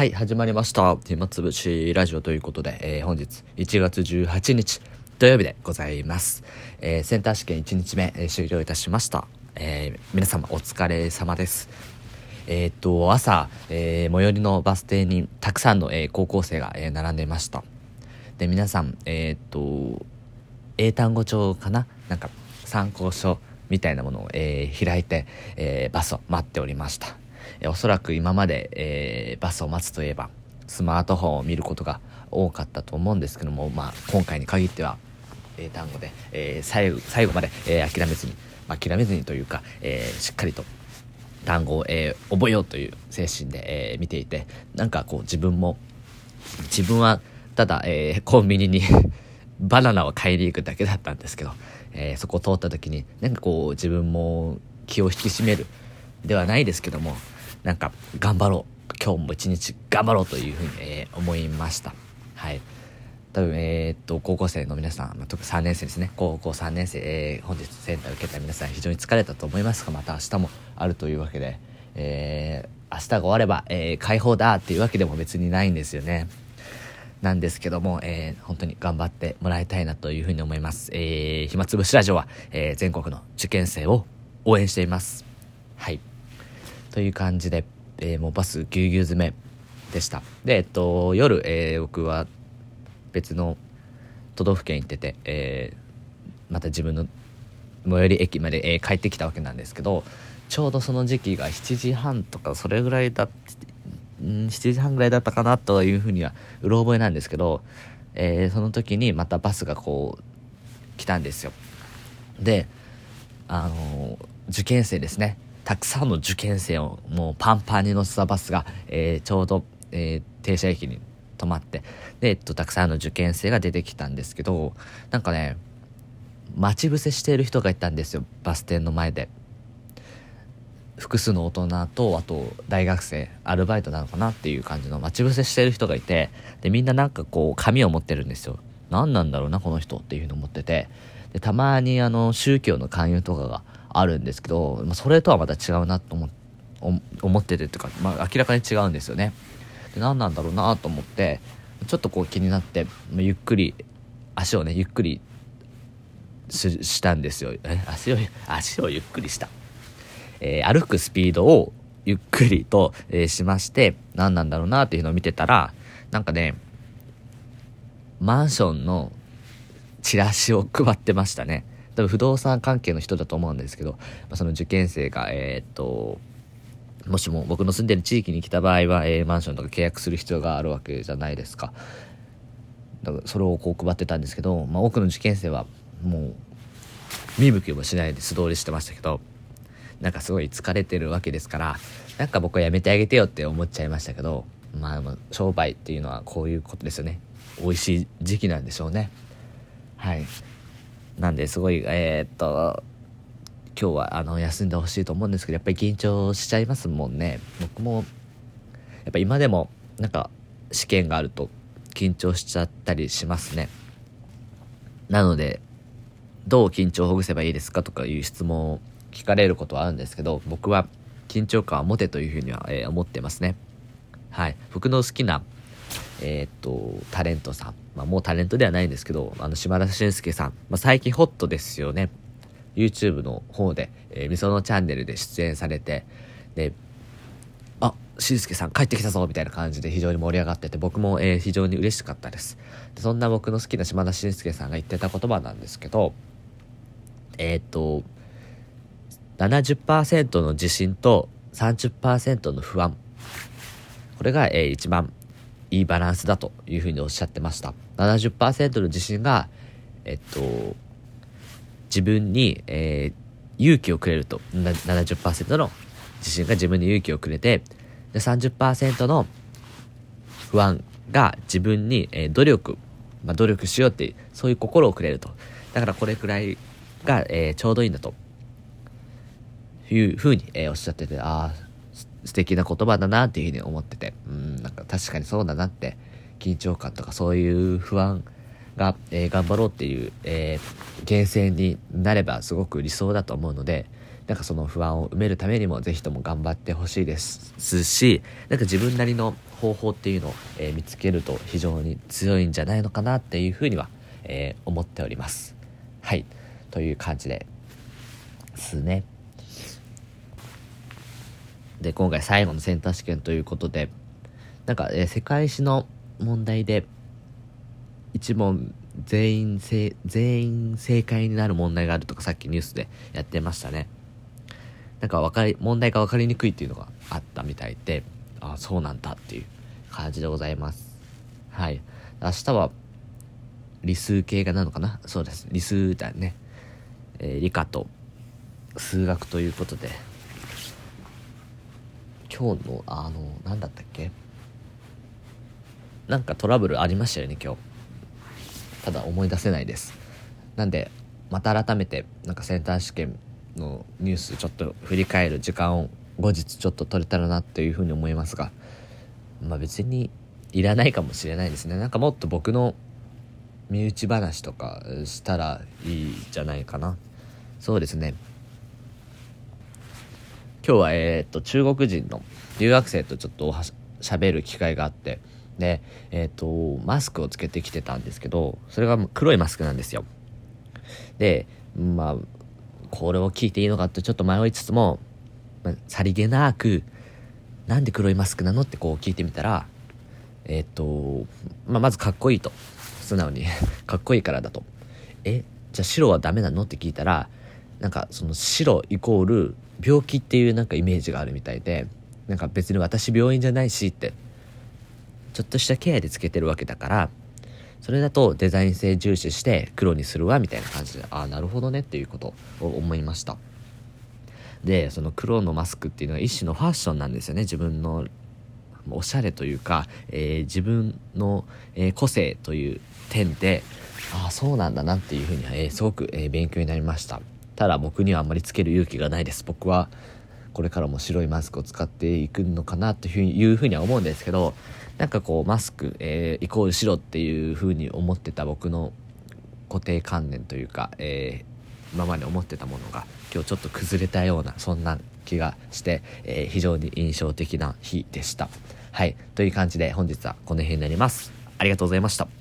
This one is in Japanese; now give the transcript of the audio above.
はい、始まりました。暇つぶしラジオということで、えー本日1月18日土曜日でございます。えーセンター試験1日目、えー終了いたしました。えー皆様お疲れ様です。えーっと、朝、えー最寄りのバス停にたくさんの、えー高校生が、えー並んでいました。で、皆さん、えーっと、英単語帳かな？なんか参考書みたいなものを、えー開いて、えーバスを待っておりました、えおそらく今まで、えーバスを待つといえばスマートフォンを見ることが多かったと思うんですけども、まあ、今回に限っては英単語で、えー最後最後まで、えー諦めずに、諦めずにというか、えしっかりと単語を、え覚えようという精神で、え見ていてなんかこう自分も自分はただ、えコンビニに バナナを買いに行くだけだったんですけど、えそこを通った時になんかこう自分も気を引き締めるではないですけどもなんか頑張ろう今日も一日頑張ろうというふうに、えー思いましたはい多分えーっと高校生の皆さん、まあ、特に3年生ですね高校3年生、えー本日センター受けた皆さん非常に疲れたと思いますがまた明日もあるというわけで、えー明日が終われば、えー解放だっていうわけでも別にないんですよねなんですけども、えー本当に頑張ってもらいたいなというふうに思います。えー、暇つぶしラジオは、えー全国の受験生を応援しています。はい。という感じで、えーもうバスぎゅうぎゅう詰めでした。で、えっと、夜、えー僕は別の都道府県行ってて、えーまた自分の最寄り駅まで、えー帰ってきたわけなんですけどちょうどその時期が7時半とかそれぐらいだうん7時半ぐらいだったかなというふうにはうろ覚えなんですけど、えーその時にまたバスがこう来たんですよであの受験生ですねたくさんの受験生をもうパンパンに乗せたバスが、えーちょうど、えー停車駅に止まってで、えっと、たくさんの受験生が出てきたんですけどなんかね待ち伏せしている人がいたんですよバス停の前で。複数の大人とあと大学生アルバイトなのかなっていう感じの待ち伏せしてる人がいてでみんななんかこう紙を持ってるんですよ。何なんだろうなこの人っていうふうに思ってて。でたまにあの宗教の勧誘とかがあるんですけど、まあ、それとはまた違うなと思思っててっていうか、まあ、明らかに違うんですよね。で何なんだろうなと思ってちょっとこう気になってまあゆっくり足をねゆっくりししたんですよ。え？足を足をゆっくりした。えー歩くスピードをゆっくりと、えーしまして何なんだろうなっていうのを見てたらなんかねマンションのチラシを配ってましたね。多分不動産関係の人だと思うんですけど、まあ、その受験生がえーっともしも僕の住んでる地域に来た場合は、えーマンションとか契約する必要があるわけじゃないですか。だからそれをこう配ってたんですけど、まあ、多くの受験生はもう見向きもしないで素通りしてましたけどなんかすごい疲れてるわけですからなんか僕はやめてあげてよって思っちゃいましたけどまあ商売っていうのはこういうことですよね。美味しい時期なんでしょうね。はい。なんですごいえーっと今日はあの休んでほしいと思うんですけどやっぱり緊張しちゃいますもんね。僕もやっぱ今でもなんか試験があると緊張しちゃったりしますね。なのでどう緊張をほぐせばいいですかとかいう質問を聞かれることはあるんですけど僕は緊張感は持てというふうには、えー思ってますね。はい。僕の好きなえーっとタレントさん、まあ、もうタレントではないんですけどあの島田紳介さん、まあ、最近ホットですよね。YouTube の方で、えー、みそのチャンネルで出演されてであしんすけさん帰ってきたぞみたいな感じで非常に盛り上がってて僕も、えー非常に嬉しかったです。でそんな僕の好きな島田紳介さんが言ってた言葉なんですけどえーっと70%の自信と30%の不安。これが、えー一番。いいバランスだというふうにおっしゃってました。70%の自信がえっと自分に、えー勇気をくれると。70%の自信が自分に勇気をくれてで30%の不安が自分に、えー努力、まあ、努力しようってそういう心をくれると。だからこれくらいが、えーちょうどいいんだというふうに、えーおっしゃっててああ素敵な言葉だなっていうふうに思ってて。うんなんか確かにそうだなって。緊張感とかそういう不安が、えー頑張ろうっていう、えー、源泉になればすごく理想だと思うのでなんかその不安を埋めるためにも是非とも頑張ってほしいですしなんか自分なりの方法っていうのを、えー、見つけると非常に強いんじゃないのかなっていうふうには、えー、思っております。はい。という感じですね。で今回最後のセンター試験ということでなんか、えー、世界史の問題で一問全員正全員正解になる問題があるとかさっきニュースでやってましたね。なんか分かり問題が分かりにくいっていうのがあったみたいでああそうなんだっていう感じでございます。はい。明日は理数系がなのかな？そうです。理数だね、えー、理科と数学ということで。今日のあの何だったっけ？なんかトラブルありましたよね今日。ただ思い出せないです。なんでまた改めてなんかセンター試験のニュースちょっと振り返る時間を後日ちょっと取れたらなっていうふうに思いますが。まあ別にいらないかもしれないですね。なんかもっと僕の身内話とかしたらいいじゃないかな。そうですね。今日はえー、っと中国人の留学生とちょっとしゃべる機会があってでえ、っとマスクをつけてきてたんですけどそれが黒いマスクなんですよ。でまあこれを聞いていいのかってちょっと迷いつつも、まあ、さりげなくなんで黒いマスクなのってこう聞いてみたらえっと、まあ、まずかっこいいと。素直に。かっこいいからだと。えじゃあ白はダメなの？って聞いたらなんかその白イコール病気っていうなんかイメージがあるみたいでなんか別に私病院じゃないしってちょっとしたケアでつけてるわけだからそれだとデザイン性重視して黒にするわみたいな感じでああなるほどねっていうことを思いました。でその黒のマスクっていうのは一種のファッションなんですよね。自分のおしゃれというか、えー、自分の、えー、個性という点でああそうなんだなっていうふうに、えー、すごく、え勉強になりました。ただ僕にはあんまりつける勇気がないです僕はこれからも白いマスクを使っていくのかなというふうには思うんですけどなんかこうマスク、えー、イコール白っていうふうに思ってた僕の固定観念というか、えー、今まで思ってたものが今日ちょっと崩れたようなそんな気がして、えー、非常に印象的な日でした。はい。という感じで本日はこの辺になります。ありがとうございました。